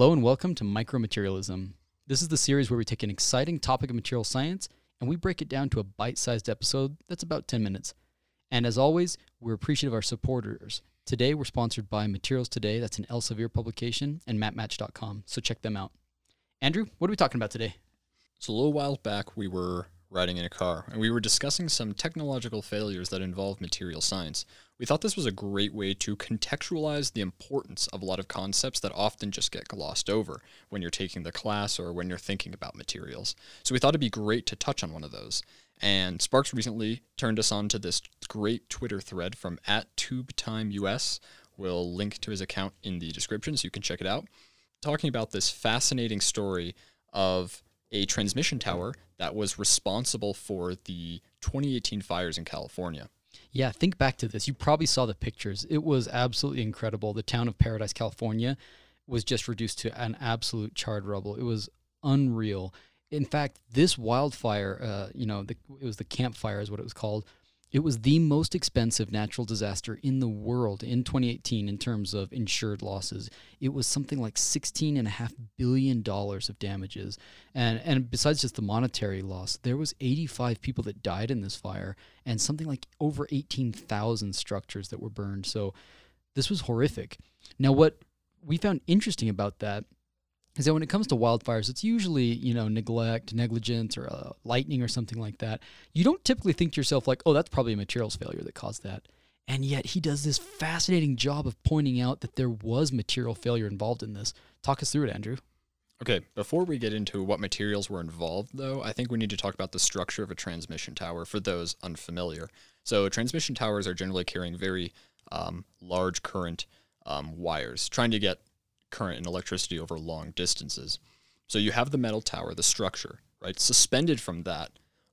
Hello and welcome to Micromaterialism. This is the series where we take an exciting topic of material science and we break it down to a bite sized episode that's about 10 minutes. And as always, we're appreciative of our supporters. Today, we're sponsored by Materials Today, that's an Elsevier publication, and matmatch.com, so check them out. Andrew, what are we talking about today? So, a little while back, we were riding in a car and we were discussing some technological failures that involve material science. We thought this was a great way to contextualize the importance of a lot of concepts that often just get glossed over when you're taking the class or when you're thinking about materials. So, we thought it'd be great to touch on one of those. And Sparks recently turned us on to this great Twitter thread from at TubeTimeUS. We'll link to his account in the description so you can check it out. Talking about this fascinating story of a transmission tower that was responsible for the 2018 fires in California. Yeah, think back to this. You probably saw the pictures. It was absolutely incredible. The town of Paradise, California was just reduced to an absolute charred rubble. It was unreal. In fact, this wildfire, uh, you know, the, it was the Camp Fire, is what it was called. It was the most expensive natural disaster in the world in 2018 in terms of insured losses. It was something like $16.5 billion of damages. And, and besides just the monetary loss, there was 85 people that died in this fire and something like over 18,000 structures that were burned. So this was horrific. Now, what we found interesting about that is that when it comes to wildfires, it's usually you know neglect, negligence, or uh, lightning or something like that. You don't typically think to yourself like, oh, that's probably a materials failure that caused that. And yet he does this fascinating job of pointing out that there was material failure involved in this. Talk us through it, Andrew. Okay, before we get into what materials were involved, though, I think we need to talk about the structure of a transmission tower for those unfamiliar. So, transmission towers are generally carrying very um, large current um, wires, trying to get current and electricity over long distances. So you have the metal tower, the structure, right? Suspended from that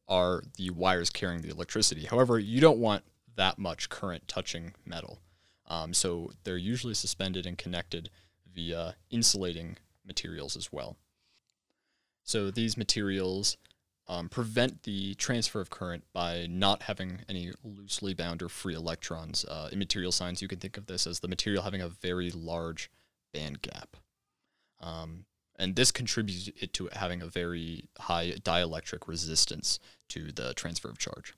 are the wires carrying the electricity. However, you don't want that much current touching metal. Um, so they're usually suspended and connected via insulating materials as well. So these materials um, prevent the transfer of current by not having any loosely bound or free electrons. Uh, in material science, you can think of this as the material having a very large band gap. Um, and this contributes it to having a very high dielectric resistance to the transfer of charge.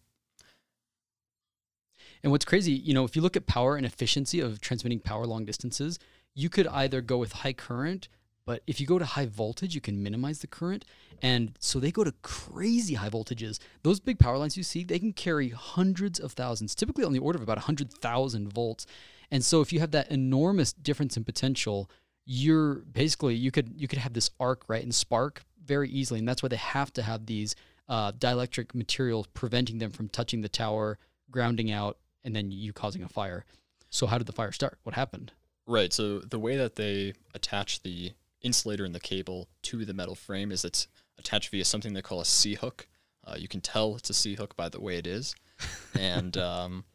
And what's crazy, you know, if you look at power and efficiency of transmitting power long distances, you could either go with high current, but if you go to high voltage, you can minimize the current. And so they go to crazy high voltages. Those big power lines you see, they can carry hundreds of thousands, typically on the order of about 100,000 volts. And so if you have that enormous difference in potential, you're basically you could you could have this arc right and spark very easily, and that's why they have to have these uh, dielectric materials preventing them from touching the tower, grounding out, and then you causing a fire. So how did the fire start? What happened? Right. So the way that they attach the insulator and the cable to the metal frame is it's attached via something they call a C hook. Uh, you can tell it's a C hook by the way it is, and um,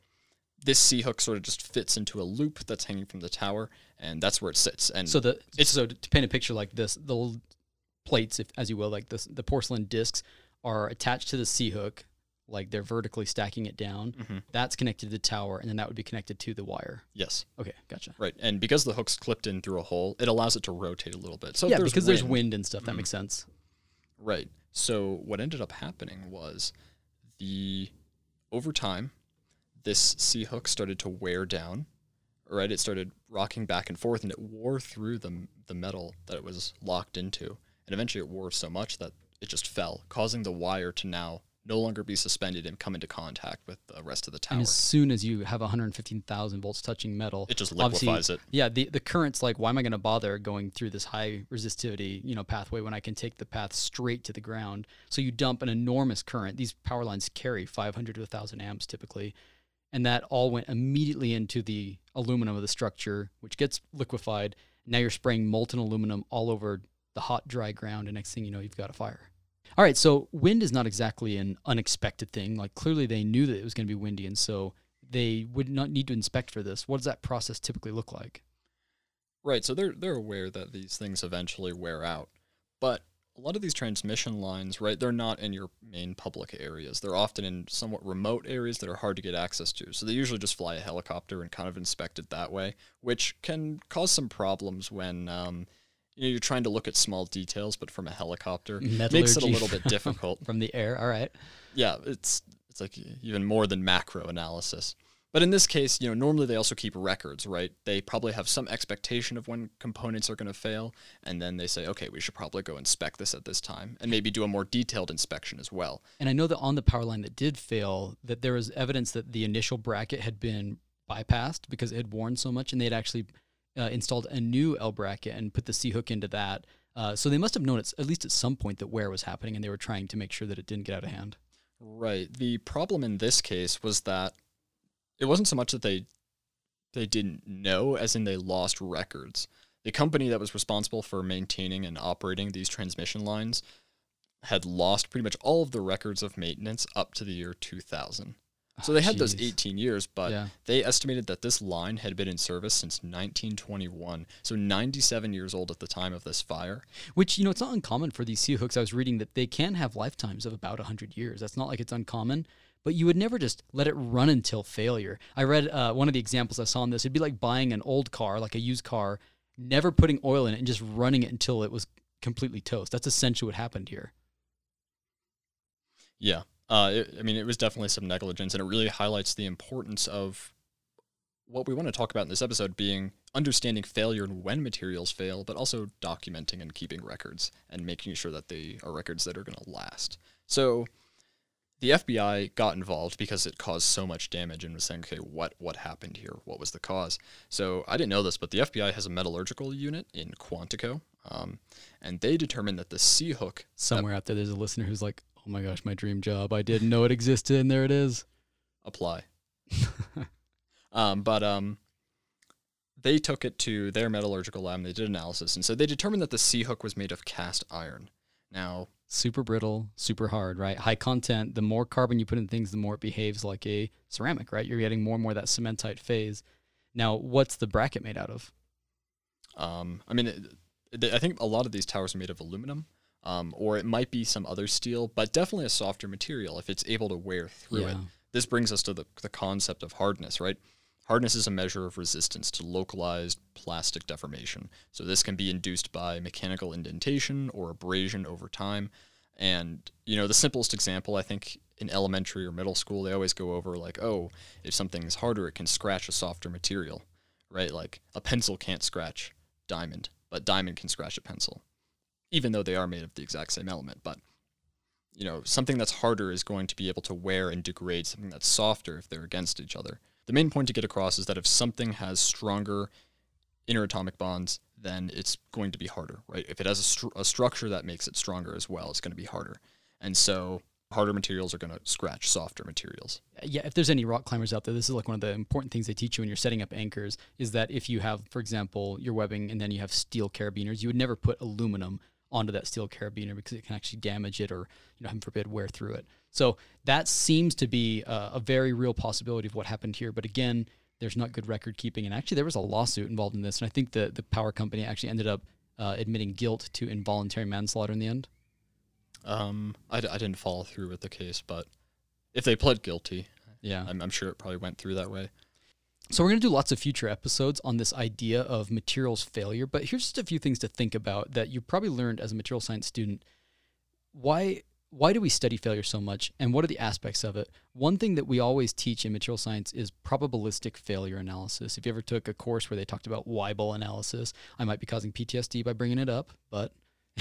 this C hook sort of just fits into a loop that's hanging from the tower, and that's where it sits. And so the it's so to paint a picture like this, the plates, if as you will, like this, the porcelain discs are attached to the C hook, like they're vertically stacking it down. Mm-hmm. That's connected to the tower, and then that would be connected to the wire. Yes. Okay, gotcha. Right, and because the hook's clipped in through a hole, it allows it to rotate a little bit. So yeah, there's because wind, there's wind and stuff. That mm-hmm. makes sense. Right. So what ended up happening was the over time this C hook started to wear down. Right, it started rocking back and forth, and it wore through the the metal that it was locked into, and eventually it wore so much that it just fell, causing the wire to now no longer be suspended and come into contact with the rest of the tower. And as soon as you have 115,000 volts touching metal, it just liquefies it. Yeah, the, the current's like, why am I going to bother going through this high resistivity, you know, pathway when I can take the path straight to the ground? So you dump an enormous current. These power lines carry 500 to 1,000 amps typically and that all went immediately into the aluminum of the structure, which gets liquefied. Now you're spraying molten aluminum all over the hot, dry ground, and next thing you know, you've got a fire. All right, so wind is not exactly an unexpected thing. Like clearly, they knew that it was going to be windy, and so they would not need to inspect for this. What does that process typically look like? Right, so they're they're aware that these things eventually wear out, but a lot of these transmission lines, right, they're not in your main public areas. They're often in somewhat remote areas that are hard to get access to. So they usually just fly a helicopter and kind of inspect it that way, which can cause some problems when um, you know, you're trying to look at small details, but from a helicopter makes it a little bit difficult. from the air. All right. yeah, it's it's like even more than macro analysis. But in this case, you know, normally they also keep records, right? They probably have some expectation of when components are going to fail, and then they say, okay, we should probably go inspect this at this time, and maybe do a more detailed inspection as well. And I know that on the power line that did fail, that there was evidence that the initial bracket had been bypassed because it had worn so much, and they had actually uh, installed a new L bracket and put the C hook into that. Uh, so they must have known it's, at least at some point that wear was happening, and they were trying to make sure that it didn't get out of hand. Right. The problem in this case was that it wasn't so much that they they didn't know as in they lost records. The company that was responsible for maintaining and operating these transmission lines had lost pretty much all of the records of maintenance up to the year 2000. So they ah, had those 18 years, but Yeah. they estimated that this line had been in service since 1921. So 97 years old at the time of this fire. Which, you know, it's not uncommon for these C hooks. I was reading that they can have lifetimes of about 100 years. That's not like it's uncommon, but you would never just let it run until failure. I read uh, one of the examples I saw on this. It'd be like buying an old car, like a used car, never putting oil in it and just running it until it was completely toast. That's essentially what happened here. Yeah. Uh, it, I mean, it was definitely some negligence, and it really highlights the importance of what we want to talk about in this episode being understanding failure and when materials fail, but also documenting and keeping records and making sure that they are records that are going to last. So the FBI got involved because it caused so much damage and was saying, okay, what what happened here? What was the cause? So I didn't know this, but the FBI has a metallurgical unit in Quantico, um, and they determined that the C hook Somewhere out there, there's a listener who's like, oh my gosh, my dream job. I didn't know it existed, and there it is. apply. um, but um, they took it to their metallurgical lab and they did analysis, and so they determined that the C hook was made of cast iron. Now, Super brittle, super hard, right? High content. The more carbon you put in things, the more it behaves like a ceramic, right? You're getting more and more of that cementite phase. Now, what's the bracket made out of? um, I mean, it, it- I think a lot of these towers are made of aluminum, um, or it might be some other steel, but definitely a softer material if it's able to wear through it. This brings us to the, the concept of hardness, right? Hardness is a measure of resistance to localized plastic deformation. So this can be induced by mechanical indentation or abrasion over time. And, you know, the simplest example, I think in elementary or middle school, they always go over like, oh, if something's harder, it can scratch a softer material, right? Like a pencil can't scratch diamond, but diamond can scratch a pencil, even though they are made of the exact same element. But you know, something that's harder is going to be able to wear and degrade something that's softer if they're against each other. The main point to get across is that if something has stronger interatomic bonds, then it's going to be harder, right? If it has a, stru- a structure that makes it stronger as well, it's going to be harder. And so harder materials are going to scratch softer materials. yeah, if there's any rock climbers out there, this is like one of the important things they teach you when you're setting up anchors is that if you have, for example, your webbing and then you have steel carabiners, you would never put aluminum onto that steel carabiner because it can actually damage it or, you know, heaven forbid, wear through it. So that seems to be a, a very real possibility of what happened here. But again, there's not good record keeping. And actually, there was a lawsuit involved in this. And I think the, the power company actually ended up uh, admitting guilt to involuntary manslaughter in the end. Um, I, d- I didn't follow through with the case, but if they pled guilty, Yeah. I'm, I'm sure it probably went through that way. So we're going to do lots of future episodes on this idea of materials failure, but here's just a few things to think about that you probably learned as a material science student. Why why do we study failure so much and what are the aspects of it? One thing that we always teach in material science is probabilistic failure analysis. If you ever took a course where they talked about Weibull analysis, I might be causing PTSD by bringing it up, but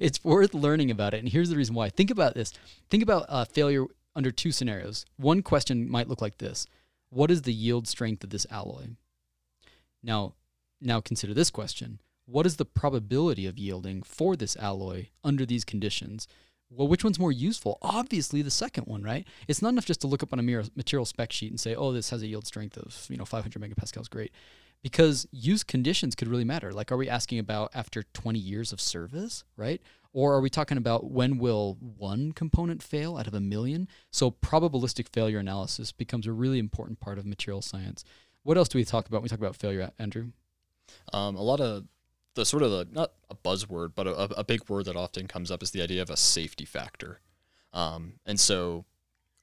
it's worth learning about it. And here's the reason why. Think about this. Think about uh, failure under two scenarios. One question might look like this what is the yield strength of this alloy? Now, now consider this question. What is the probability of yielding for this alloy under these conditions? Well, which one's more useful? Obviously, the second one, right? It's not enough just to look up on a material spec sheet and say, "Oh, this has a yield strength of you know 500 megapascals, great," because use conditions could really matter. Like, are we asking about after 20 years of service, right? Or are we talking about when will one component fail out of a million? So probabilistic failure analysis becomes a really important part of material science. What else do we talk about when we talk about failure, Andrew? Um, a lot of the sort of the not a buzzword, but a, a big word that often comes up is the idea of a safety factor. Um, and so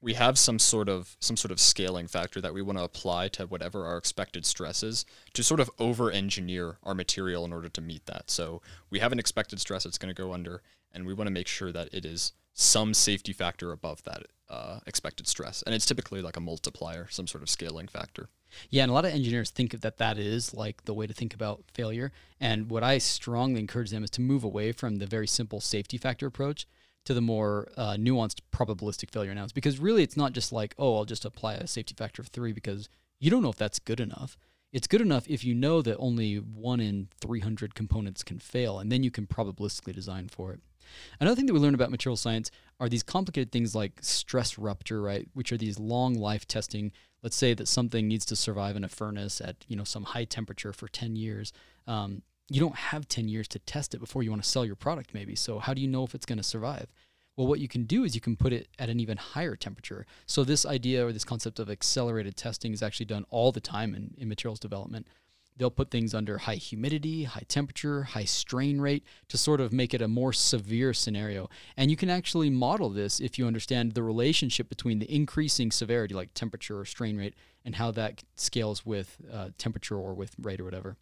we have some sort of some sort of scaling factor that we want to apply to whatever our expected stress is to sort of over engineer our material in order to meet that. So we have an expected stress that's going to go under, and we want to make sure that it is some safety factor above that uh, expected stress, and it's typically like a multiplier, some sort of scaling factor. Yeah, and a lot of engineers think that that is like the way to think about failure. And what I strongly encourage them is to move away from the very simple safety factor approach to the more uh, nuanced probabilistic failure analysis. Because really, it's not just like, oh, I'll just apply a safety factor of three because you don't know if that's good enough. It's good enough if you know that only one in 300 components can fail, and then you can probabilistically design for it. Another thing that we learn about material science are these complicated things like stress rupture, right? Which are these long life testing. Let's say that something needs to survive in a furnace at you know some high temperature for 10 years. Um, you don't have 10 years to test it before you want to sell your product, maybe. So how do you know if it's going to survive? Well, what you can do is you can put it at an even higher temperature. So this idea or this concept of accelerated testing is actually done all the time in, in materials development they'll put things under high humidity, high temperature, high strain rate to sort of make it a more severe scenario. And you can actually model this if you understand the relationship between the increasing severity, like temperature or strain rate, and how that scales with uh, temperature or with rate or whatever.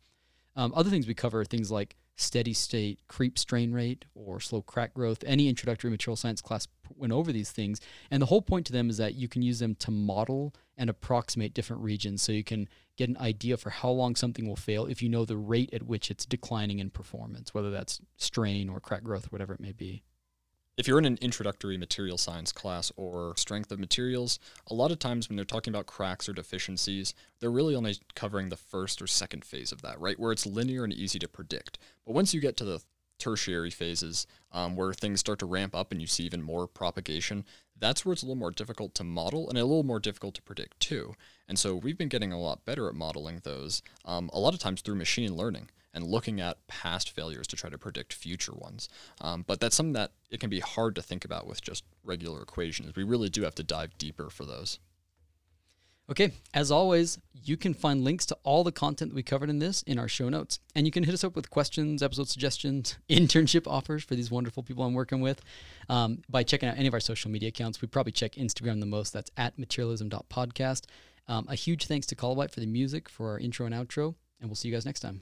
Um, other things we cover are things like steady state creep strain rate or slow crack growth. Any introductory material science class went over these things. And the whole point to them is that you can use them to model and approximate different regions. So you can get an idea for how long something will fail if you know the rate at which it's declining in performance, whether that's strain or crack growth, whatever it may be. If you're in an introductory material science class or strength of materials, a lot of times when they're talking about cracks or deficiencies, they're really only covering the first or second phase of that, right? Where it's linear and easy to predict. But once you get to the tertiary phases um, where things start to ramp up and you see even more propagation, that's where it's a little more difficult to model and a little more difficult to predict too. And so we've been getting a lot better at modeling those, um, a lot of times through machine learning and looking at past failures to try to predict future ones. Um, but that's something that it can be hard to think about with just regular equations. We really do have to dive deeper for those. Okay, as always, you can find links to all the content that we covered in this in our show notes. And you can hit us up with questions, episode suggestions, internship offers for these wonderful people I'm working with um, by checking out any of our social media accounts. We probably check Instagram the most. That's at materialism.podcast. Um, a huge thanks to Call White for the music for our intro and outro. And we'll see you guys next time.